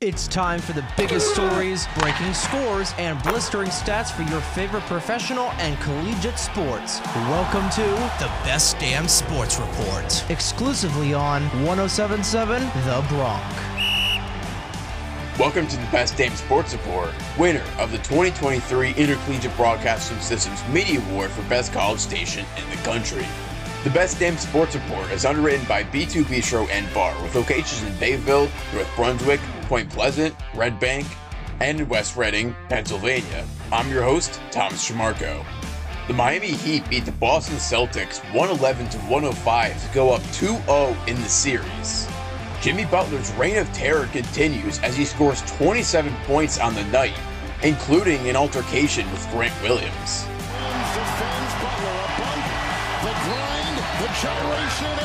It's time for the biggest stories, breaking scores, and blistering stats for your favorite professional and collegiate sports. Welcome to the Best Damn Sports Report, exclusively on 1077 The Bronc. Welcome to the Best Damn Sports Report, winner of the 2023 Intercollegiate Broadcasting Systems Media Award for Best College Station in the country. The Best Damn Sports Report is underwritten by B2 Bistro and Bar with locations in Bayville, North Brunswick, Point Pleasant, Red Bank, and West Reading, Pennsylvania. I'm your host, Thomas Trimarco. The Miami Heat beat the Boston Celtics 111 to 105 to go up 2-0 in the series. Jimmy Butler's reign of terror continues as he scores 27 points on the night, including an altercation with Grant Williams. Defends Butler the grind, the gyration,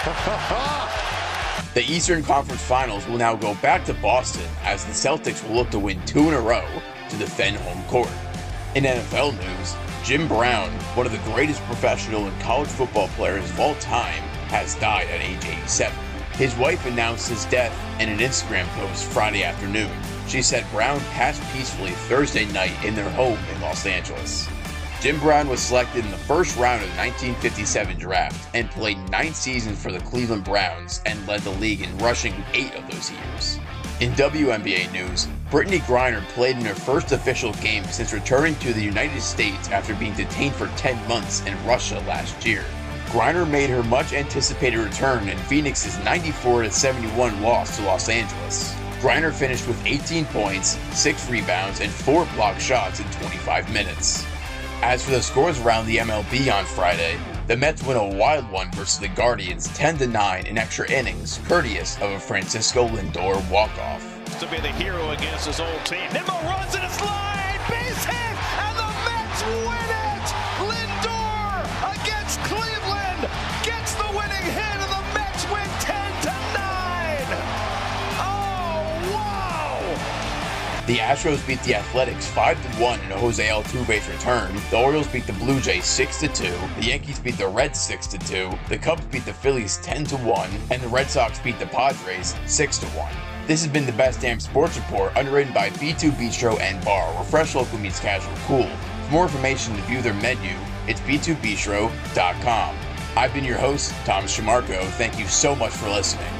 The Eastern Conference Finals will now go back to Boston as the Celtics will look to win two in a row to defend home court. In NFL news, Jim Brown, one of the greatest professional and college football players of all time, has died at age 87. His wife announced his death in an Instagram post Friday afternoon. She said Brown passed peacefully Thursday night in their home in Los Angeles. Jim Brown was selected in the first round of the 1957 draft and played nine seasons for the Cleveland Browns and led the league in rushing eight of those years. In WNBA news, Brittney Griner played in her first official game since returning to the United States after being detained for 10 months in Russia last year. Griner made her much anticipated return in Phoenix's 94 71 loss to Los Angeles. Griner finished with 18 points, 6 rebounds, and 4 blocked shots in 25 minutes. As for the scores around the MLB on Friday, the Mets win a wild one versus the Guardians 10 9 in extra innings, courteous of a Francisco Lindor walk-off. To be the hero against his old team. Nimmo runs in his line, The Astros beat the Athletics 5 1 in a Jose Altuve's return. The Orioles beat the Blue Jays 6 2. The Yankees beat the Reds 6 2. The Cubs beat the Phillies 10 1. And the Red Sox beat the Padres 6 1. This has been the Best Damn Sports Report, underwritten by B2 Bistro and Bar, where fresh local meets casual cool. For more information to view their menu, it's b2bistro.com. I've been your host, Thomas Trimarco. Thank you so much for listening.